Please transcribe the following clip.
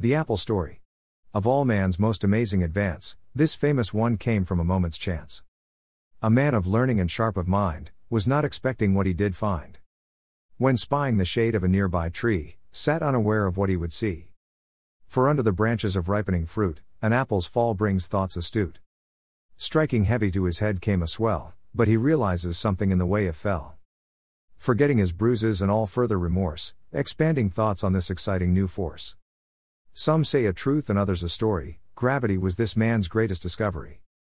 The Apple Story. Of all man's most amazing advance, this famous one came from a moment's chance. A man of learning and sharp of mind, was not expecting what he did find. When spying the shade of a nearby tree, sat unaware of what he would see. For under the branches of ripening fruit, an apple's fall brings thoughts astute. Striking heavy to his head came a swell, but he realizes something in the way it fell. Forgetting his bruises and all further remorse, expanding thoughts on this exciting new force. Some say a truth and others a story, gravity was this man's greatest discovery.